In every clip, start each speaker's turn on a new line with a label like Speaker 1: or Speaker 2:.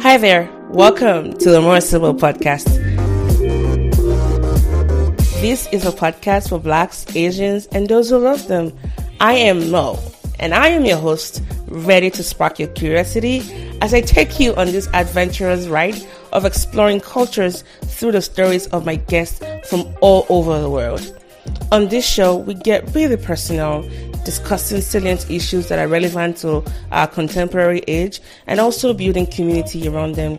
Speaker 1: Hi there, welcome to the More Sibyl Podcast. This is a podcast for Blacks, Asians, and those who love them. I am Mo, and I am your host, ready to spark your curiosity as I take you on this adventurous ride of exploring cultures through the stories of my guests from all over the world. On this show, we get really personal, discussing salient issues that are relevant to our contemporary age and also building community around them.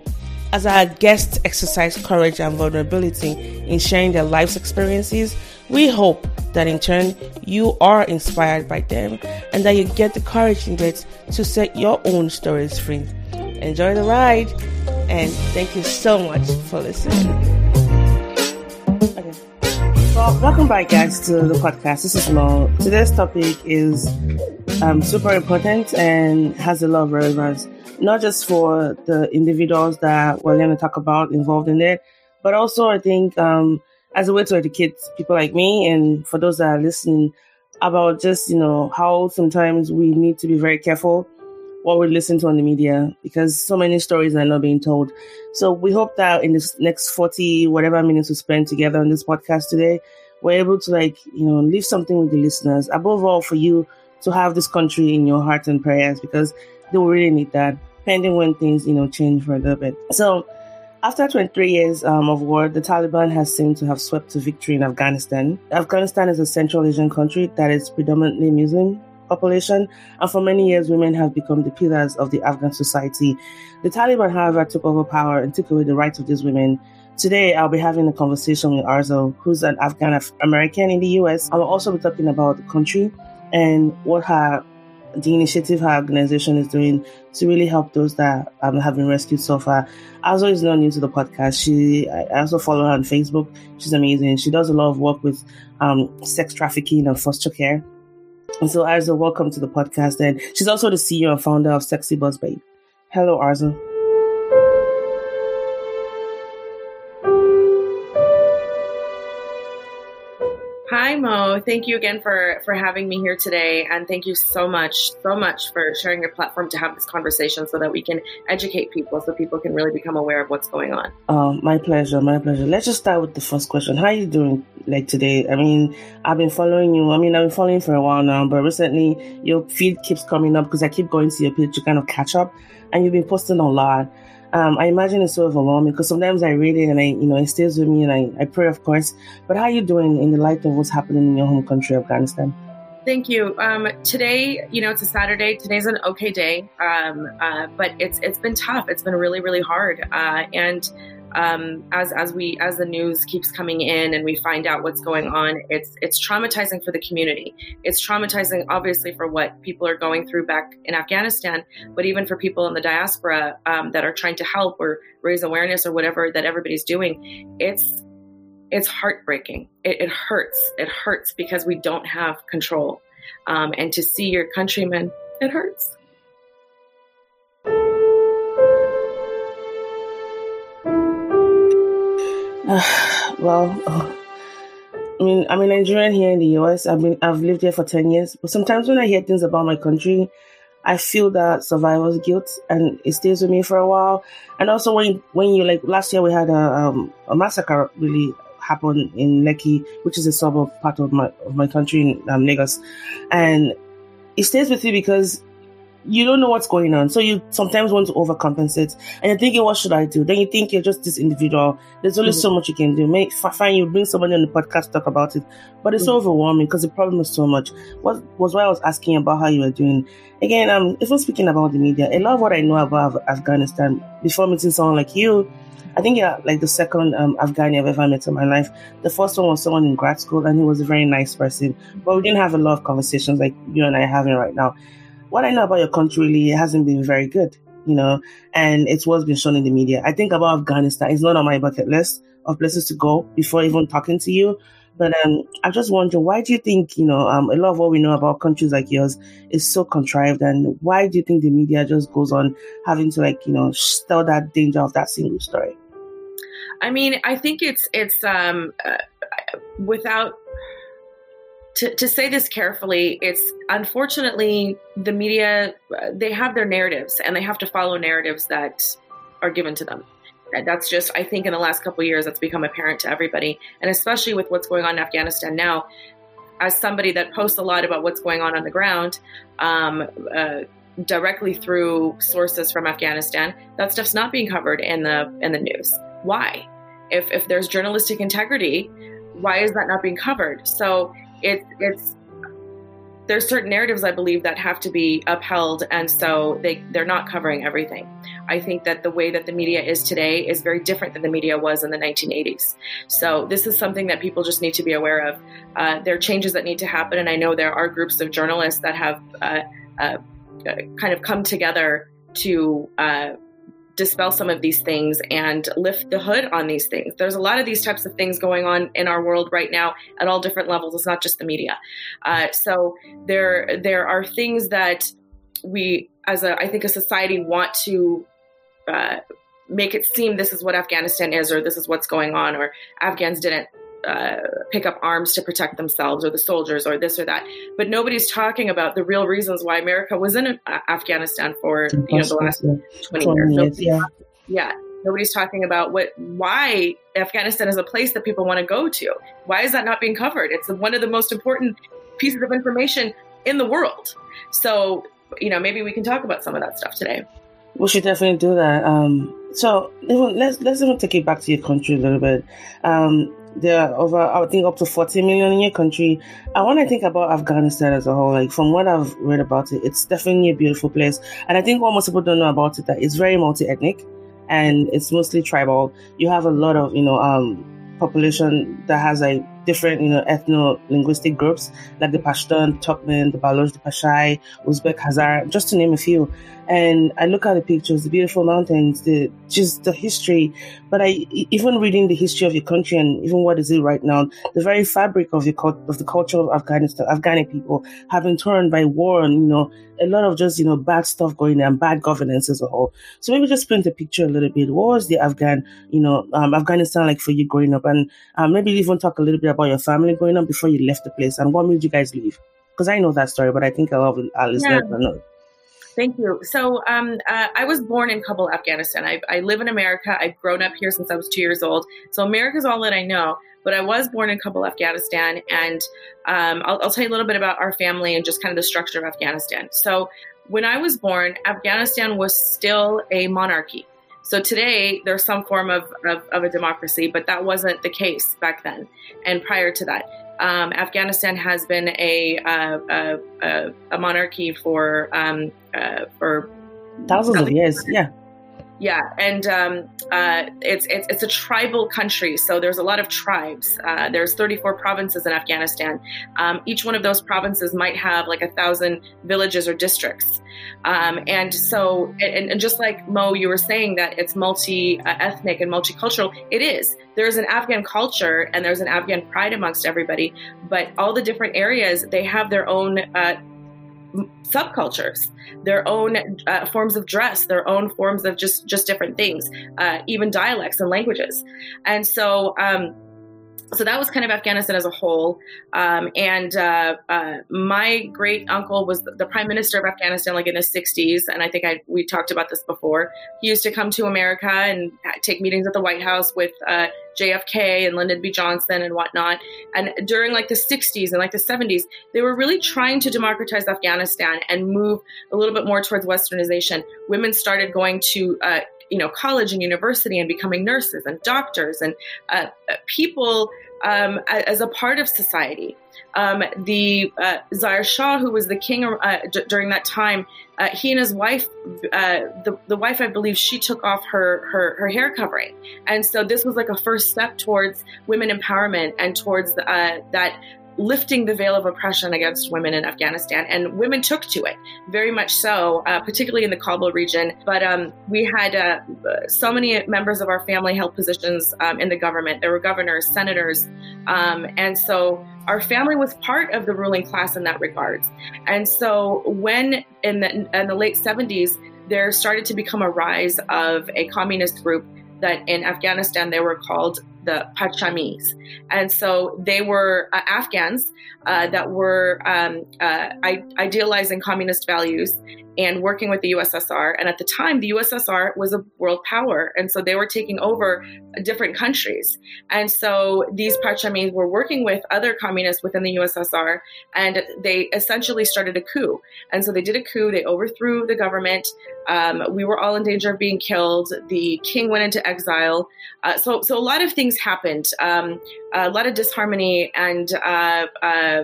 Speaker 1: As our guests exercise courage and vulnerability in sharing their life's experiences, we hope that in turn you are inspired by them and that you get the courage needed to set your own stories free. Enjoy the ride and thank you so much for listening. Okay. Welcome back, guys, to the podcast. This is Mo. Today's topic is um, super important and has a lot of relevance, not just for the individuals that we're going to talk about involved in it, but also I think um, as a way to educate people like me and for those that are listening about just, you know, how sometimes we need to be very careful what we listen to on the media because so many stories are not being told. So we hope that in this next 40, whatever minutes we spend together on this podcast today, we're able to like, you know, leave something with the listeners. Above all, for you to have this country in your heart and prayers because they will really need that, pending when things, you know, change for a little bit. So after 23 years um, of war, the Taliban has seemed to have swept to victory in Afghanistan. Afghanistan is a Central Asian country that is predominantly Muslim population, and for many years, women have become the pillars of the Afghan society. The Taliban, however, took over power and took away the rights of these women. Today, I'll be having a conversation with Arzo, who's an Afghan American in the US. I will also be talking about the country and what her the initiative her organization is doing to really help those that um, have been rescued so far. Arzo is not new to the podcast. She, I also follow her on Facebook. She's amazing. She does a lot of work with um, sex trafficking and foster care. And so, Arzo, welcome to the podcast. And she's also the CEO and founder of Sexy Buzz Babe. Hello, Arzo.
Speaker 2: Hi Mo, thank you again for for having me here today, and thank you so much, so much for sharing your platform to have this conversation, so that we can educate people, so people can really become aware of what's going on.
Speaker 1: Um, my pleasure, my pleasure. Let's just start with the first question. How are you doing, like today? I mean, I've been following you. I mean, I've been following for a while now, but recently your feed keeps coming up because I keep going to your page to kind of catch up, and you've been posting a lot um, I imagine it's so overwhelming because sometimes I read it and I, you know, it stays with me and I, I pray, of course. But how are you doing in the light of what's happening in your home country, Afghanistan?
Speaker 2: Thank you. Um, today, you know, it's a Saturday. Today's an okay day, um, uh, but it's it's been tough. It's been really, really hard. Uh, and um, as as we as the news keeps coming in and we find out what's going on, it's it's traumatizing for the community. It's traumatizing, obviously, for what people are going through back in Afghanistan, but even for people in the diaspora um, that are trying to help or raise awareness or whatever that everybody's doing. It's it's heartbreaking. It, it hurts. It hurts because we don't have control, um, and to see your countrymen, it hurts.
Speaker 1: well, I mean, I'm a Nigerian here in the US. I've been, I've lived here for 10 years. But sometimes when I hear things about my country, I feel that survivor's guilt and it stays with me for a while. And also when, when you like, last year we had a, um, a massacre really happen in Lekki, which is a suburb part of my, of my country in um, Lagos. And it stays with me because you don't know what's going on. So you sometimes want to overcompensate and you're thinking, what should I do? Then you think you're just this individual. There's only mm-hmm. so much you can do. May fine, you bring somebody on the podcast to talk about it, but it's mm-hmm. overwhelming because the problem is so much. What was why I was asking about how you were doing. Again, um, if we're speaking about the media, a lot of what I know about Afghanistan before meeting someone like you, I think you're like the second um, Afghani I've ever met in my life. The first one was someone in grad school, and he was a very nice person, but we didn't have a lot of conversations like you and I are having right now what I know about your country really hasn't been very good, you know, and it's what's been shown in the media. I think about Afghanistan. It's not on my bucket list of places to go before even talking to you. But um, I just wonder, why do you think, you know, um, a lot of what we know about countries like yours is so contrived? And why do you think the media just goes on having to, like, you know, tell that danger of that single story?
Speaker 2: I mean, I think it's, it's, um, uh, without to, to say this carefully, it's unfortunately the media, they have their narratives and they have to follow narratives that are given to them. And that's just, I think, in the last couple years, that's become apparent to everybody. And especially with what's going on in Afghanistan now, as somebody that posts a lot about what's going on on the ground, um, uh, directly through sources from Afghanistan, that stuff's not being covered in the in the news. Why? If if there's journalistic integrity, why is that not being covered? So it, it's there's certain narratives I believe that have to be upheld, and so they they're not covering everything. I think that the way that the media is today is very different than the media was in the 1980s. So this is something that people just need to be aware of. Uh, there are changes that need to happen, and I know there are groups of journalists that have uh, uh, kind of come together to uh, dispel some of these things and lift the hood on these things. There's a lot of these types of things going on in our world right now at all different levels. It's not just the media. Uh, so there there are things that we, as a I think a society, want to. Uh, make it seem this is what Afghanistan is, or this is what's going on, or Afghans didn't uh, pick up arms to protect themselves or the soldiers or this or that. But nobody's talking about the real reasons why America was in uh, Afghanistan for you know the last twenty years. Nobody, yeah. yeah, nobody's talking about what why Afghanistan is a place that people want to go to. Why is that not being covered? It's one of the most important pieces of information in the world. So you know maybe we can talk about some of that stuff today.
Speaker 1: We should definitely do that. Um, so let's let's even take it back to your country a little bit. Um, there are over, I think, up to 40 million in your country. I want to think about Afghanistan as a whole. Like from what I've read about it, it's definitely a beautiful place. And I think what most people don't know about it that it's very multi-ethnic and it's mostly tribal. You have a lot of, you know, um, population that has like different, you know, ethno-linguistic groups like the Pashtun, Turkmen, the Baloch, the Pashai, Uzbek, Hazara, just to name a few. And I look at the pictures, the beautiful mountains, the just the history. But I even reading the history of your country and even what is it right now, the very fabric of the of the culture of Afghanistan, Afghani people have been torn by war and you know a lot of just you know bad stuff going on, bad governance as a whole. So maybe just paint a picture a little bit. What was the Afghan, you know, um, Afghanistan like for you growing up, and um, maybe even talk a little bit about your family growing up before you left the place and what made you guys leave? Because I know that story, but I think a lot of our listeners yeah. know.
Speaker 2: Thank you. So, um, uh, I was born in Kabul, Afghanistan. I, I, live in America. I've grown up here since I was two years old. So, America's all that I know. But I was born in Kabul, Afghanistan. And um, I'll, I'll tell you a little bit about our family and just kind of the structure of Afghanistan. So, when I was born, Afghanistan was still a monarchy. So today there's some form of, of, of, a democracy, but that wasn't the case back then. And prior to that, um, Afghanistan has been a, uh, a, a monarchy for um, uh, for
Speaker 1: thousands of years. Yeah.
Speaker 2: Yeah, and um, uh, it's, it's it's a tribal country, so there's a lot of tribes. Uh, there's 34 provinces in Afghanistan. Um, each one of those provinces might have like a thousand villages or districts, um, and so and, and, just like Mo, you were saying that it's multi-ethnic and multicultural. It is. There's an Afghan culture and there's an Afghan pride amongst everybody, but all the different areas they have their own uh, subcultures, their own uh, forms of dress, their own forms of just just different things, uh, even dialects and languages. And so um, so that was kind of Afghanistan as a whole. Um, and uh, uh, my great uncle was the prime minister of Afghanistan, like in the 60s. And I think I, we talked about this before. He used to come to America and take meetings at the White House with uh, JFK and Lyndon B. Johnson and whatnot. And during like the 60s and like the 70s, they were really trying to democratize Afghanistan and move a little bit more towards westernization. Women started going to uh, you know college and university and becoming nurses and doctors and uh, people um, as a part of society. Um, the uh, Zahir Shah, who was the king uh, d- during that time, uh, he and his wife, uh, the, the wife, I believe, she took off her, her, her hair covering, and so this was like a first step towards women empowerment and towards uh, that lifting the veil of oppression against women in Afghanistan. And women took to it very much so, uh, particularly in the Kabul region. But um, we had uh, so many members of our family held positions um, in the government. There were governors, senators. Um, and so our family was part of the ruling class in that regard. And so when in the, in the late 70s, there started to become a rise of a communist group that in Afghanistan they were called the Parchamis. And so they were uh, Afghans uh, that were um, uh, idealizing communist values and working with the USSR. And at the time, the USSR was a world power. And so they were taking over different countries. And so these Parchamis were working with other communists within the USSR and they essentially started a coup. And so they did a coup, they overthrew the government. Um, we were all in danger of being killed. The king went into exile. Uh, so, so a lot of things happened, um, a lot of disharmony, and uh, uh,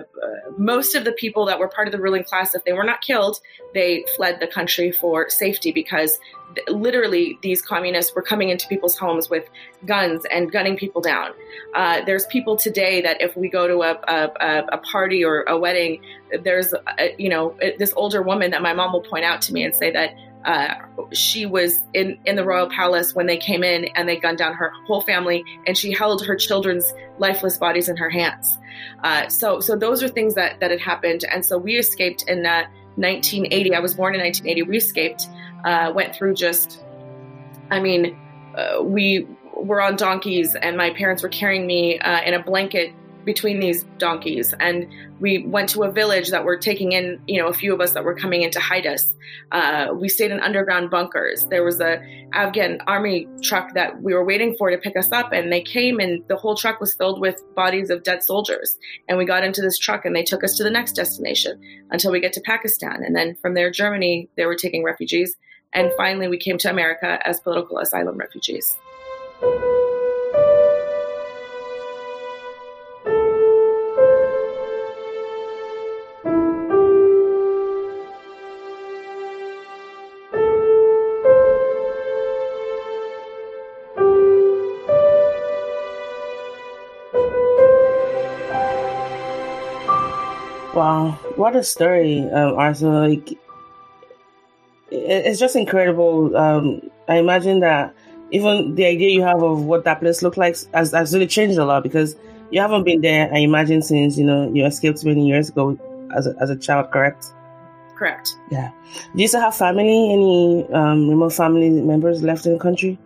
Speaker 2: most of the people that were part of the ruling class, if they were not killed, they fled the country for safety because literally these communists were coming into people's homes with guns and gunning people down. Uh, there's people today that if we go to a, a, a party or a wedding, there's a, you know this older woman that my mom will point out to me and say that uh, she was in, in the royal palace when they came in and they gunned down her whole family and she held her children's lifeless bodies in her hands. Uh, so, so those are things that, that had happened. And so we escaped in 1980. I was born in 1980. We escaped, uh, went through just, I mean, uh, we were on donkeys and my parents were carrying me in a blanket between these donkeys. And we went to a village that were taking in you know a few of us that were coming in to hide us. Uh, we stayed in underground bunkers. There was a afghan army truck that we were waiting for to pick us up and they came and the whole truck was filled with bodies of dead soldiers. And we got into this truck and they took us to the next destination until we get to pakistan. And then from there germany they were taking refugees. And finally we came to america as political asylum refugees
Speaker 1: Wow, what a story, um, Arzo! Like, it's just incredible. Um, I imagine that even the idea you have of what that place looked like has, has really changed a lot because you haven't been there. I imagine since you know you escaped many years ago as a, as a child, correct?
Speaker 2: Correct.
Speaker 1: Yeah. Do you still have family? Any um, remote family members left in the country?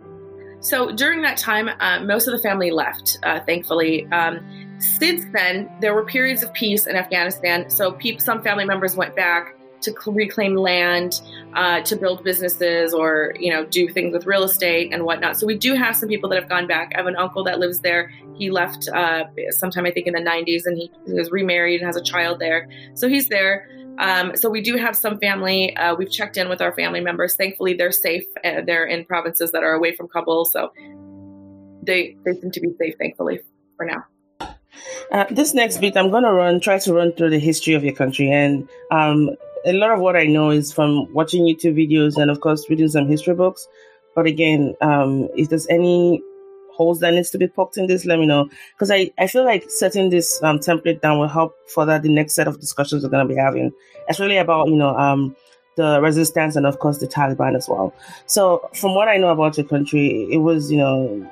Speaker 2: So during that time, uh, most of the family left. Uh, thankfully. Um, since then, there were periods of peace in Afghanistan. So pe- some family members went back to reclaim land, uh, to build businesses, or you know do things with real estate and whatnot. So we do have some people that have gone back. I have an uncle that lives there. He left uh, sometime I think in the 90s, and he, he was remarried and has a child there. So he's there. Um, so we do have some family. Uh, we've checked in with our family members. Thankfully, they're safe. Uh, they're in provinces that are away from Kabul, so they they seem to be safe. Thankfully, for now.
Speaker 1: Uh, this next bit, I'm going to run, try to run through the history of your country. And um, a lot of what I know is from watching YouTube videos and, of course, reading some history books. But again, um, if there's any holes that needs to be poked in this, let me know. Because I, I feel like setting this um, template down will help further the next set of discussions we're going to be having. It's really about, you know, um, the resistance and, of course, the Taliban as well. So, from what I know about your country, it was, you know,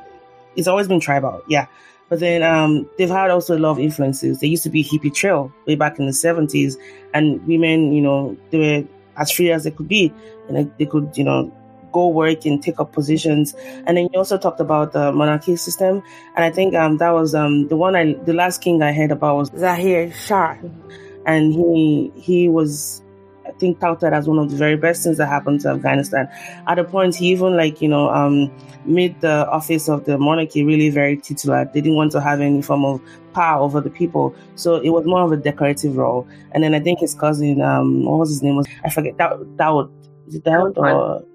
Speaker 1: it's always been tribal. Yeah. But then um, they've had also a lot of influences. There used to be hippie trail way back in the 70s, and women, you know, they were as free as they could be, and they could, you know, go work and take up positions. And then you also talked about the monarchy system, and I think um, that was um, the one I, the last king I heard about was Zahir Shah, and he he was I think touted as one of the very best things that happened to Afghanistan. At a point, he even like you know um, made the office of the monarchy really very titular. They didn't want to have any form of power over the people, so it was more of a decorative role. And then I think his cousin, um, what was his name? Was I forget that Dawood? Is it Dawood or?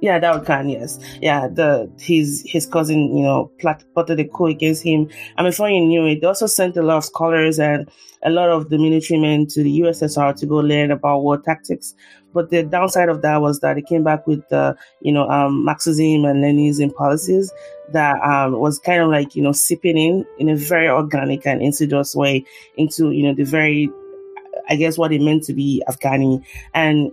Speaker 1: Yeah, Dawood Khan, yes. Yeah, the his his cousin, you know, plotted a coup against him. And before you knew it, they also sent a lot of scholars and a lot of the military men to the USSR to go learn about war tactics. But the downside of that was that it came back with the, you know, um, Marxism and Leninism policies that um, was kind of like, you know, sipping in in a very organic and insidious way into, you know, the very, I guess, what it meant to be Afghani. And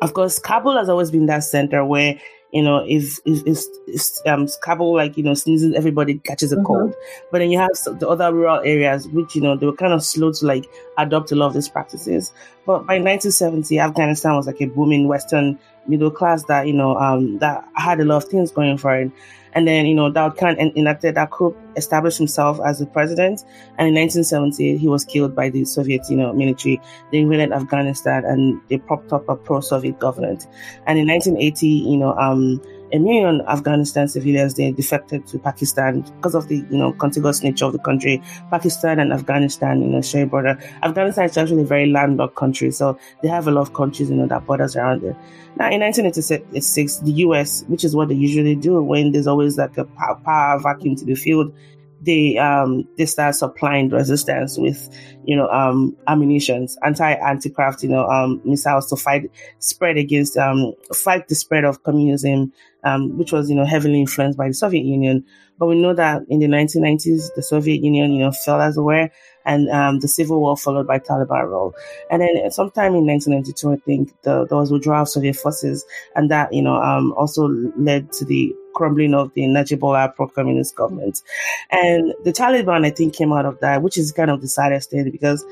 Speaker 1: of course, Kabul has always been that center where you know, is if, if, if um, Kabul like you know sneezes, everybody catches a mm-hmm. cold. But then you have the other rural areas, which you know they were kind of slow to like adopt a lot of these practices. But by 1970, Afghanistan was like a booming Western middle class that you know um, that had a lot of things going for it. And then, you know, Daud Khan enacted that coup, established himself as the president. And in 1970, he was killed by the Soviet, you know, military. They invaded Afghanistan and they propped up a pro-Soviet government. And in 1980, you know, um, a million Afghanistan civilians they defected to Pakistan because of the you know contiguous nature of the country. Pakistan and Afghanistan, you know, share border. Afghanistan is actually a very landlocked country, so they have a lot of countries you know that borders around it. Now, in 1986, the U.S., which is what they usually do when there's always like a power vacuum to be filled, they um they start supplying resistance with you know um ammunitions anti anti-craft you know um missiles to fight spread against um fight the spread of communism um which was you know heavily influenced by the Soviet Union but we know that in the 1990s the Soviet Union you know fell as aware and um, the civil war followed by Taliban rule. And then sometime in 1992, I think the, there was withdrawal of Soviet forces, and that you know um, also led to the crumbling of the Najibullah pro-communist government. And the Taliban, I think, came out of that, which is kind of the saddest thing because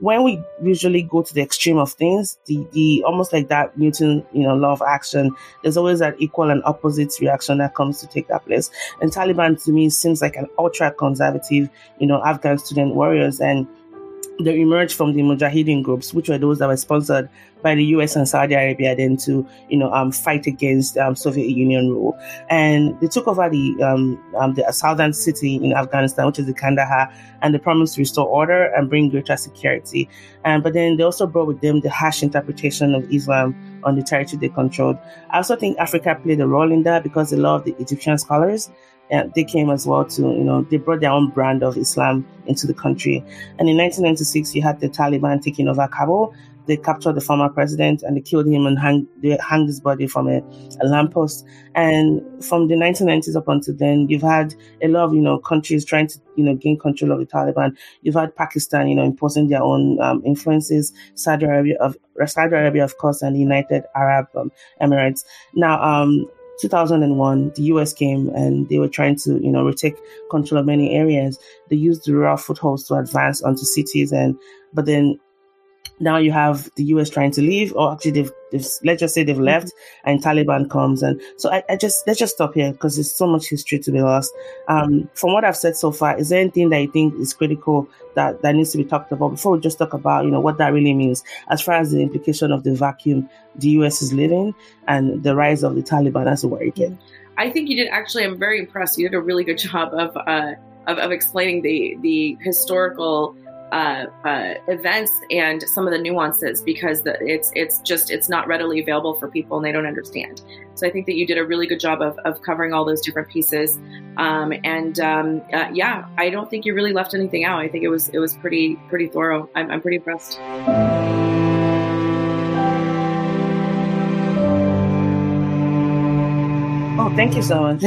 Speaker 1: when we usually go to the extreme of things, the, the almost like that Newton, you know, law of action, there's always that equal and opposite reaction that comes to take that place. And Taliban to me seems like an ultra conservative, you know, Afghan student warriors. And they emerged from the Mujahideen groups, which were those that were sponsored by the US and Saudi Arabia then to, you know, um, fight against um, Soviet Union rule. And they took over the, um, um, the southern city in Afghanistan, which is the Kandahar, and they promised to restore order and bring greater security. And, but then they also brought with them the harsh interpretation of Islam on the territory they controlled. I also think Africa played a role in that because a lot of the Egyptian scholars they came as well to, you know, they brought their own brand of Islam into the country. And in 1996, you had the Taliban taking over Kabul. They captured the former president and they killed him and hang, they hanged his body from a, a lamppost. And from the 1990s up until then, you've had a lot of, you know, countries trying to, you know, gain control of the Taliban. You've had Pakistan, you know, imposing their own um, influences, Saudi Arabia, of, Saudi Arabia, of course, and the United Arab um, Emirates. Now, um, 2001, the US came and they were trying to, you know, retake control of many areas. They used the rural footholds to advance onto cities, and but then now you have the US trying to leave, or actually they've, they've let's just say they've left, mm-hmm. and Taliban comes, and so I, I just let's just stop here because there's so much history to be lost. Um, from what I've said so far, is there anything that you think is critical that that needs to be talked about before we just talk about you know what that really means as far as the implication of the vacuum the US is living and the rise of the Taliban as a war again?
Speaker 2: I think you did actually. I'm very impressed. You did a really good job of uh, of, of explaining the the historical uh, uh, events and some of the nuances because the, it's it's just it's not readily available for people and they don't understand. So I think that you did a really good job of, of covering all those different pieces. Um, and um, uh, yeah, I don't think you really left anything out. I think it was it was pretty pretty thorough. I'm, I'm pretty impressed.
Speaker 1: Oh, thank you so much.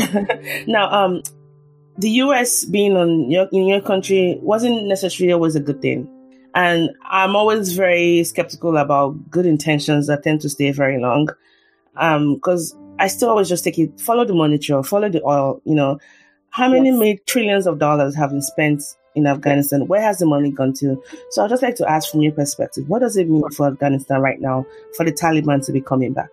Speaker 1: now, um, the US being on your, in your country wasn't necessarily always a good thing. And I'm always very skeptical about good intentions that tend to stay very long. Um, cause I still always just take it, follow the money trail, follow the oil, you know, how many yes. made trillions of dollars have been spent in Afghanistan? Where has the money gone to? So I'd just like to ask from your perspective, what does it mean for Afghanistan right now for the Taliban to be coming back?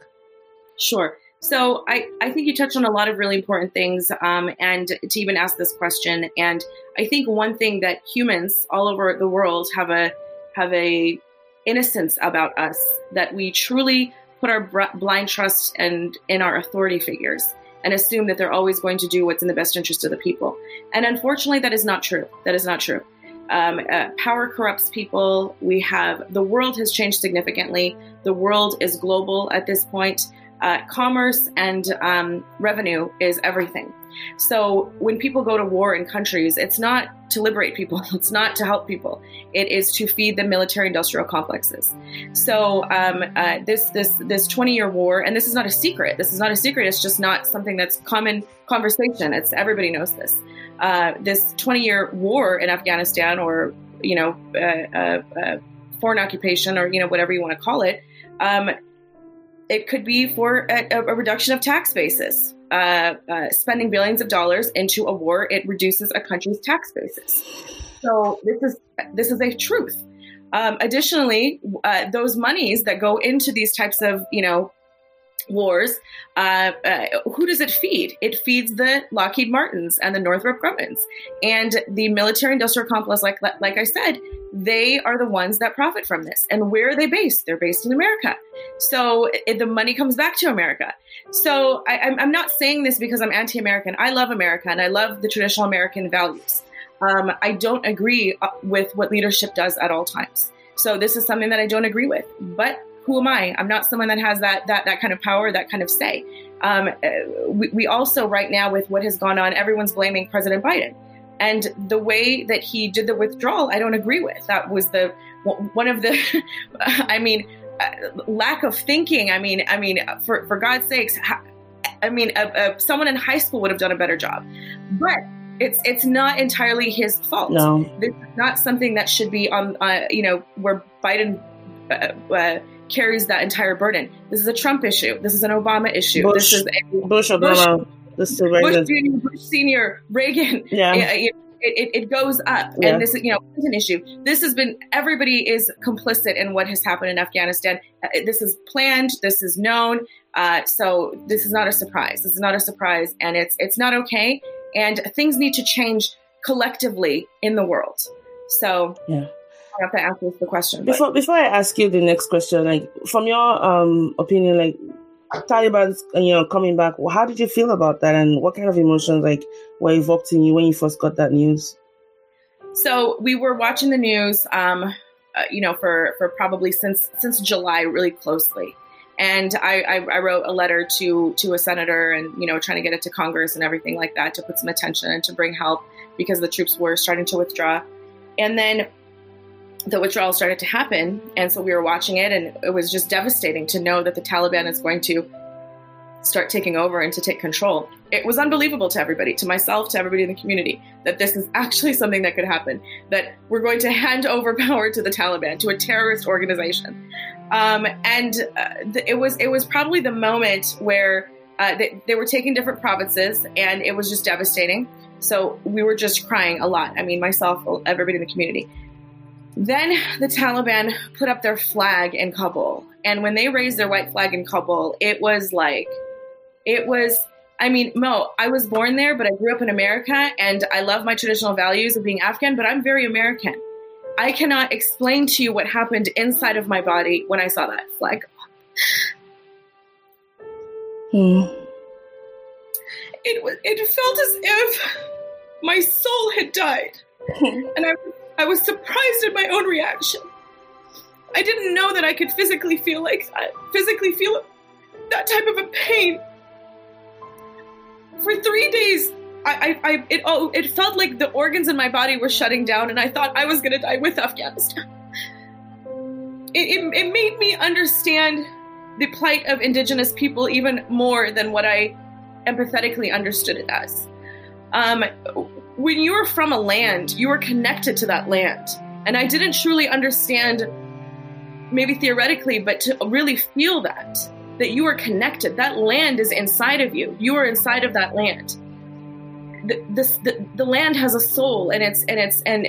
Speaker 2: Sure. So I, I think you touched on a lot of really important things um, and to even ask this question. And I think one thing that humans all over the world have a have a innocence about us that we truly put our blind trust and in our authority figures and assume that they're always going to do what's in the best interest of the people. And unfortunately, that is not true. That is not true. Um, uh, power corrupts people. We have the world has changed significantly. The world is global at this point uh, commerce and um, revenue is everything. So when people go to war in countries, it's not to liberate people, it's not to help people. It is to feed the military-industrial complexes. So um, uh, this this this 20-year war, and this is not a secret. This is not a secret. It's just not something that's common conversation. It's everybody knows this. Uh, this 20-year war in Afghanistan, or you know, uh, uh, uh, foreign occupation, or you know, whatever you want to call it. Um, it could be for a, a reduction of tax basis. Uh, uh, spending billions of dollars into a war, it reduces a country's tax basis. So this is this is a truth. Um, additionally, uh, those monies that go into these types of you know wars, uh, uh, who does it feed? It feeds the Lockheed Martins and the Northrop Grummans and the military-industrial complex. Like like I said, they are the ones that profit from this. And where are they based? They're based in America. So it, the money comes back to America. So I, I'm not saying this because I'm anti-American. I love America and I love the traditional American values. Um, I don't agree uh, with what leadership does at all times. So this is something that I don't agree with. But who am I? I'm not someone that has that that that kind of power, that kind of say. Um, uh, we, we also right now with what has gone on, everyone's blaming President Biden, and the way that he did the withdrawal, I don't agree with. That was the one of the, I mean, uh, lack of thinking. I mean, I mean, for for God's sakes, I mean, someone in high school would have done a better job, but it's it's not entirely his fault.
Speaker 1: No,
Speaker 2: this is not something that should be on. Uh, you know, where Biden uh, uh, carries that entire burden. This is a Trump issue. This is an Obama issue.
Speaker 1: Bush,
Speaker 2: this is
Speaker 1: a Bush Obama. Bush, this is
Speaker 2: Bush Junior, Bush Senior, Reagan.
Speaker 1: Yeah.
Speaker 2: It, it, it, goes up, yeah. and this is you know is an issue. This has been everybody is complicit in what has happened in Afghanistan. Uh, this is planned. This is known. Uh, so this is not a surprise. This is not a surprise, and it's it's not okay. And things need to change collectively in the world. So
Speaker 1: yeah
Speaker 2: have to answer the question.
Speaker 1: Before but. before I ask you the next question, like from your um opinion, like Taliban's you know coming back, how did you feel about that, and what kind of emotions like were evoked in you when you first got that news?
Speaker 2: So we were watching the news, um, uh, you know, for for probably since since July, really closely. And I, I, I, wrote a letter to to a senator, and you know, trying to get it to Congress and everything like that to put some attention and to bring help because the troops were starting to withdraw. And then the withdrawal started to happen. And so we were watching it, and it was just devastating to know that the Taliban is going to start taking over and to take control. It was unbelievable to everybody, to myself, to everybody in the community, that this is actually something that could happen, that we're going to hand over power to the Taliban, to a terrorist organization. Um, and uh, it was it was probably the moment where uh, they, they were taking different provinces, and it was just devastating. So we were just crying a lot. I mean, myself, everybody in the community. Then the Taliban put up their flag in Kabul. And when they raised their white flag in Kabul, it was like, it was, I mean, Mo, I was born there, but I grew up in America and I love my traditional values of being Afghan, but I'm very American. I cannot explain to you what happened inside of my body when I saw that flag.
Speaker 1: Hmm.
Speaker 2: It was. It felt as if my soul had died, and I I was surprised at my own reaction. I didn't know that I could physically feel like that, physically feel that type of a pain. For three days, I, I, I it, oh, it felt like the organs in my body were shutting down, and I thought I was going to die with Afghanistan. It, it, it made me understand the plight of indigenous people even more than what I empathetically understood it as. Um, when you are from a land, you are connected to that land. And I didn't truly understand, maybe theoretically, but to really feel that, that you are connected. That land is inside of you. You are inside of that land. The, this, the, the land has a soul and it's and it's and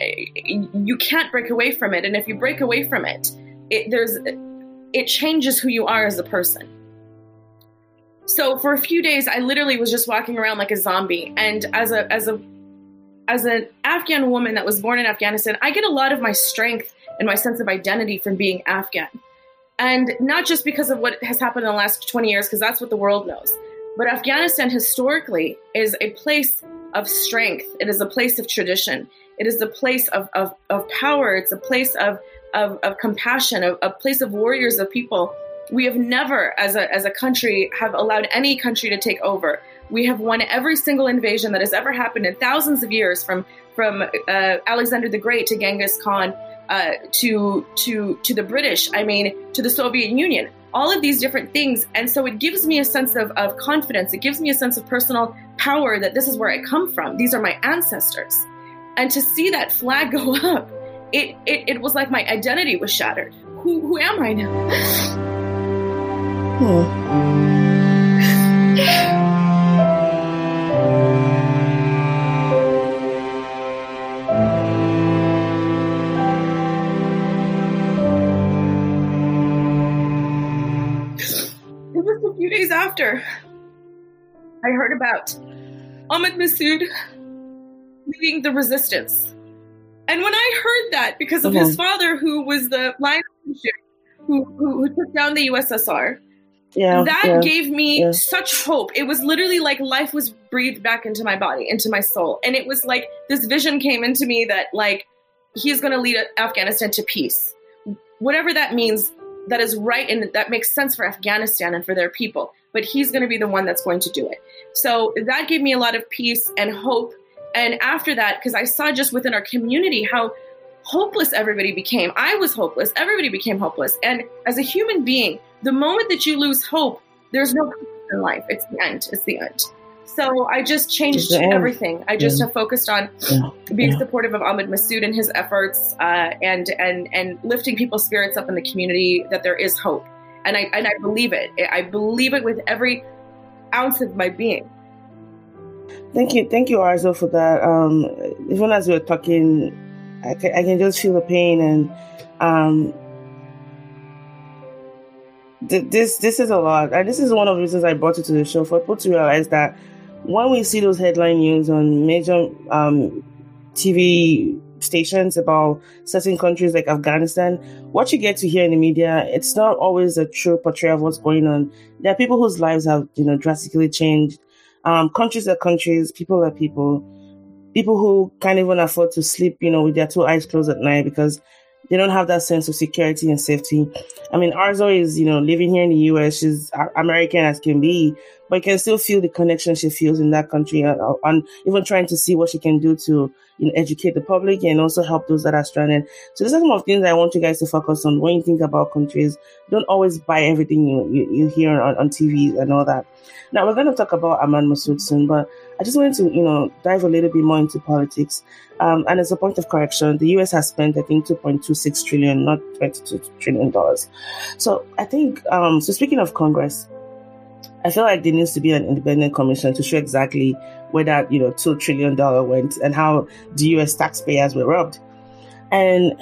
Speaker 2: you can't break away from it and if you break away from it, it there's it changes who you are as a person so for a few days i literally was just walking around like a zombie and as a as a as an Afghan woman that was born in Afghanistan, I get a lot of my strength and my sense of identity from being Afghan. And not just because of what has happened in the last 20 years, because that's what the world knows, but Afghanistan historically is a place of strength. It is a place of tradition. It is a place of, of, of power. It's a place of, of, of compassion, a, a place of warriors, of people. We have never, as a, as a country, have allowed any country to take over. We have won every single invasion that has ever happened in thousands of years, from from uh, Alexander the Great to Genghis Khan uh, to to to the British. I mean, to the Soviet Union. All of these different things, and so it gives me a sense of, of confidence. It gives me a sense of personal power that this is where I come from. These are my ancestors, and to see that flag go up, it it, it was like my identity was shattered. Who who am I now?
Speaker 1: Hmm.
Speaker 2: After I heard about Ahmed Massoud leading the resistance. And when I heard that, because of his uh-huh. father, who was the line who, who, who took down the USSR, yeah, that yeah, gave me yeah. such hope. It was literally like life was breathed back into my body, into my soul. And it was like this vision came into me that, like, he's going to lead Afghanistan to peace. Whatever that means, that is right and that makes sense for Afghanistan and for their people but he's going to be the one that's going to do it. So that gave me a lot of peace and hope. And after that, because I saw just within our community how hopeless everybody became. I was hopeless. Everybody became hopeless. And as a human being, the moment that you lose hope, there's no in life. It's the end. It's the end. So I just changed everything. I just yeah. have focused on yeah. being yeah. supportive of Ahmed Massoud and his efforts, uh, and and and lifting people's spirits up in the community that there is hope and I and I believe it. I believe it with every ounce of my being.
Speaker 1: Thank you, thank you, Arzo, for that. Um, even as we were talking, I can, I can just feel the pain, and um, th- this this is a lot, and this is one of the reasons I brought you to the show for people to realize that when we see those headline news on major um, TV stations about certain countries like Afghanistan, what you get to hear in the media, it's not always a true portrayal of what's going on. There are people whose lives have, you know, drastically changed. Um, countries are countries, people are people. People who can't even afford to sleep, you know, with their two eyes closed at night because they don't have that sense of security and safety. I mean, Arzo is, you know, living here in the US. She's American as can be, but you can still feel the connection she feels in that country and, and even trying to see what she can do to you know, educate the public and also help those that are stranded. So these are some of the things I want you guys to focus on when you think about countries. Don't always buy everything you, you, you hear on, on TV and all that. Now we're going to talk about Ahmed Massoud soon, but I just wanted to, you know, dive a little bit more into politics. Um, and as a point of correction, the US has spent, I think, 2.26 trillion, not 22 trillion dollars. So I think, um, so speaking of Congress, I feel like there needs to be an independent commission to show exactly where that, you know, $2 trillion went and how the US taxpayers were robbed. And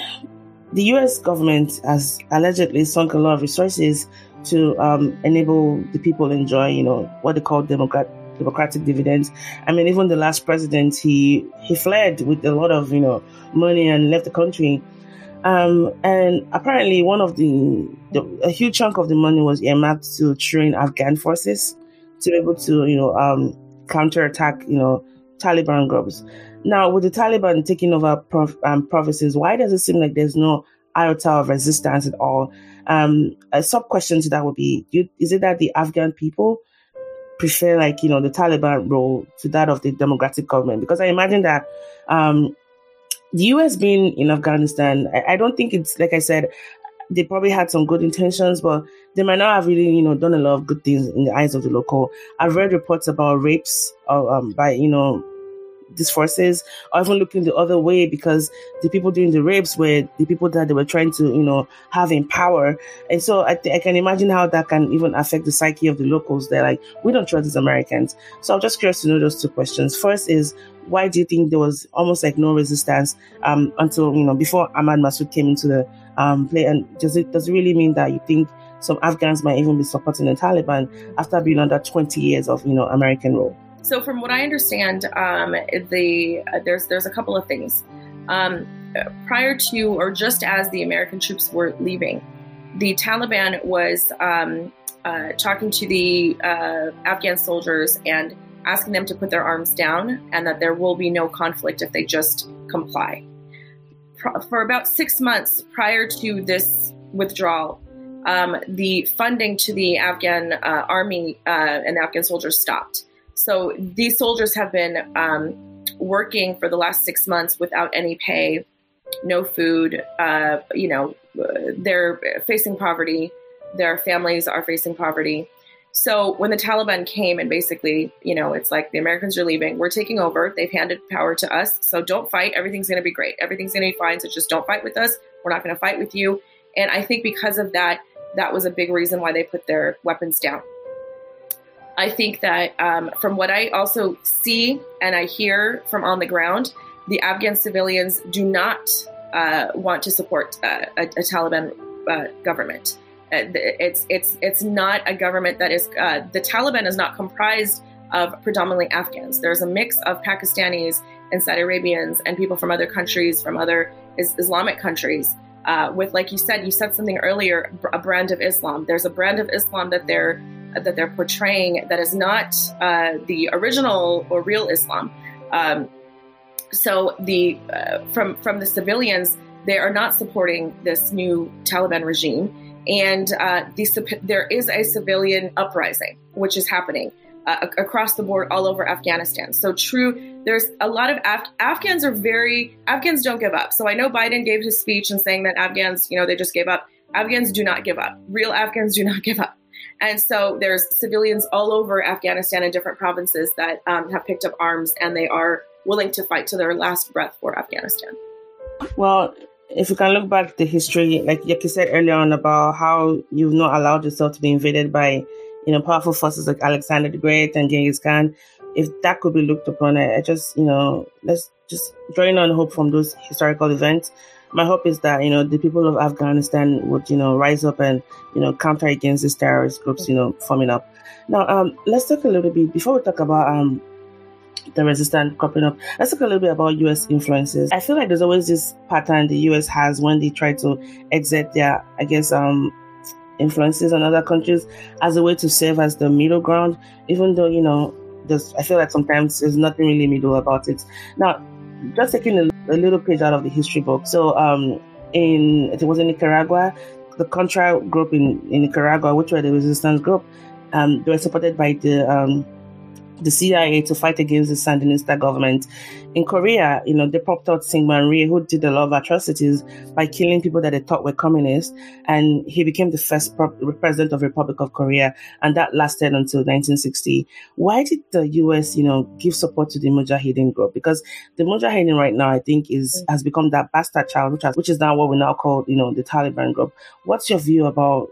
Speaker 1: the US government has allegedly sunk a lot of resources to um, enable the people enjoy, you know, what they call democrat- democratic dividends. I mean, even the last president, he he fled with a lot of, you know, money and left the country. Um, and apparently, one of the, the, a huge chunk of the money was earmarked to train Afghan forces to be able to, you know, um, counterattack, you know, Taliban groups. Now, with the Taliban taking over prof, um, provinces, why does it seem like there's no iota of resistance at all? Um, a sub question to that would be: you, Is it that the Afghan people prefer, like, you know, the Taliban role to that of the democratic government? Because I imagine that um, the US being in Afghanistan, I, I don't think it's like I said, they probably had some good intentions, but they might not have really, you know, done a lot of good things in the eyes of the local. I've read reports about rapes um, by, you know, these forces, or even looking the other way because the people doing the rapes were the people that they were trying to, you know, have in power. And so I, th- I can imagine how that can even affect the psyche of the locals. They're like, we don't trust these Americans. So I'm just curious to know those two questions. First is, why do you think there was almost like no resistance um, until you know before Ahmad Massoud came into the um, play? And does it does it really mean that you think some Afghans might even be supporting the Taliban after being under 20 years of you know American rule?
Speaker 2: So, from what I understand, um, the uh, there's there's a couple of things. Um, prior to or just as the American troops were leaving, the Taliban was um, uh, talking to the uh, Afghan soldiers and asking them to put their arms down and that there will be no conflict if they just comply. For about six months prior to this withdrawal, um, the funding to the Afghan uh, army uh, and the Afghan soldiers stopped. So these soldiers have been um, working for the last six months without any pay, no food. Uh, you know, they're facing poverty. Their families are facing poverty. So when the Taliban came and basically, you know, it's like the Americans are leaving, we're taking over. They've handed power to us. So don't fight. Everything's going to be great. Everything's going to be fine. So just don't fight with us. We're not going to fight with you. And I think because of that, that was a big reason why they put their weapons down. I think that um, from what I also see and I hear from on the ground, the Afghan civilians do not uh, want to support uh, a, a, Taliban uh, government. Uh, it's it's it's not a government that is uh, the Taliban is not comprised of predominantly Afghans. There's a mix of Pakistanis and Saudi Arabians and people from other countries, from other is- Islamic countries. Uh, with, like you said, you said something earlier, a brand of Islam. There's a brand of Islam that they're that they're portraying that is not uh, the original or real Islam. Um, so the uh, from from the civilians, they are not supporting this new Taliban regime, and uh, the, there is a civilian uprising which is happening uh, across the board all over Afghanistan. So true, there's a lot of Af- Afghans are very Afghans don't give up. So I know Biden gave his speech and saying that Afghans, you know, they just gave up. Afghans do not give up. Real Afghans do not give up. And so there's civilians all over Afghanistan in different provinces that um, have picked up arms and they are willing to fight to their last breath for Afghanistan.
Speaker 1: Well, if you can look back the history, like, you said earlier on about how you've not allowed yourself to be invaded by you know, powerful forces like Alexander the Great and Genghis Khan, if that could be looked upon, I, I just, you know, let's just drawing on hope from those historical events. My hope is that, you know, the people of Afghanistan would, you know, rise up and, you know, counter against these terrorist groups, you know, forming up. Now, um, let's talk a little bit before we talk about, um, the resistance cropping up. Let's talk a little bit about US influences. I feel like there's always this pattern the US has when they try to exert their, I guess, um, influences on other countries as a way to serve as the middle ground, even though, you know, I feel like sometimes there's nothing really middle about it. Now, just taking a, a little page out of the history book. So, um, in, it was in Nicaragua, the Contra group in, in Nicaragua, which were the resistance group, um, they were supported by the, um, the CIA to fight against the Sandinista government. In Korea, you know, they popped out Syngman Rhee, who did a lot of atrocities by killing people that they thought were communists, and he became the first president of Republic of Korea, and that lasted until 1960. Why did the U.S., you know, give support to the Mujahideen group? Because the Mujahideen right now, I think, is has become that bastard child, which has, which is now what we now call, you know, the Taliban group. What's your view about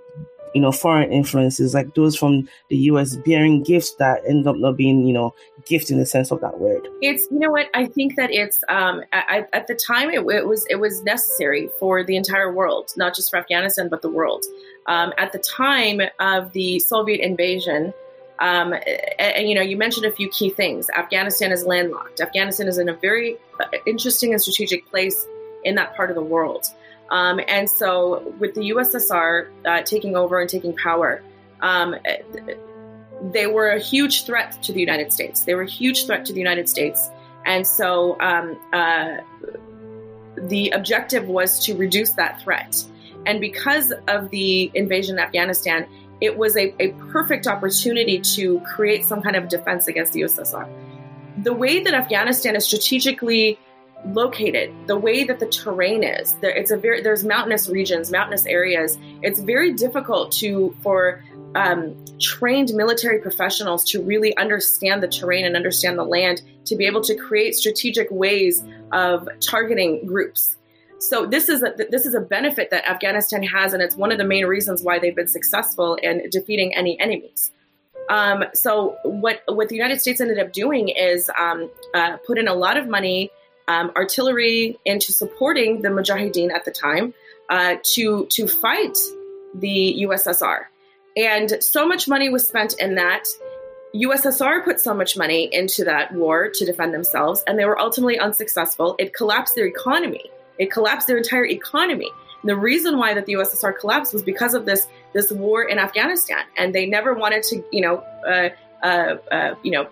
Speaker 1: you know, foreign influences like those from the US bearing gifts that end up not being, you know, gift in the sense of that word.
Speaker 2: It's, you know what, I think that it's, um, I, at the time it, it, was, it was necessary for the entire world, not just for Afghanistan, but the world. Um, at the time of the Soviet invasion, um, and, and, you know, you mentioned a few key things. Afghanistan is landlocked. Afghanistan is in a very interesting and strategic place in that part of the world. Um, and so, with the USSR uh, taking over and taking power, um, they were a huge threat to the United States. They were a huge threat to the United States. And so, um, uh, the objective was to reduce that threat. And because of the invasion of Afghanistan, it was a, a perfect opportunity to create some kind of defense against the USSR. The way that Afghanistan is strategically located, the way that the terrain is. There, it's a very there's mountainous regions, mountainous areas. It's very difficult to for um, trained military professionals to really understand the terrain and understand the land to be able to create strategic ways of targeting groups. So this is a this is a benefit that Afghanistan has, and it's one of the main reasons why they've been successful in defeating any enemies. Um, so what what the United States ended up doing is um, uh, put in a lot of money um, artillery into supporting the Mujahideen at the time uh, to to fight the USSR. And so much money was spent in that. USSR put so much money into that war to defend themselves, and they were ultimately unsuccessful. It collapsed their economy. It collapsed their entire economy. And the reason why that the USSR collapsed was because of this this war in Afghanistan, and they never wanted to, you know, uh, uh, uh, you know,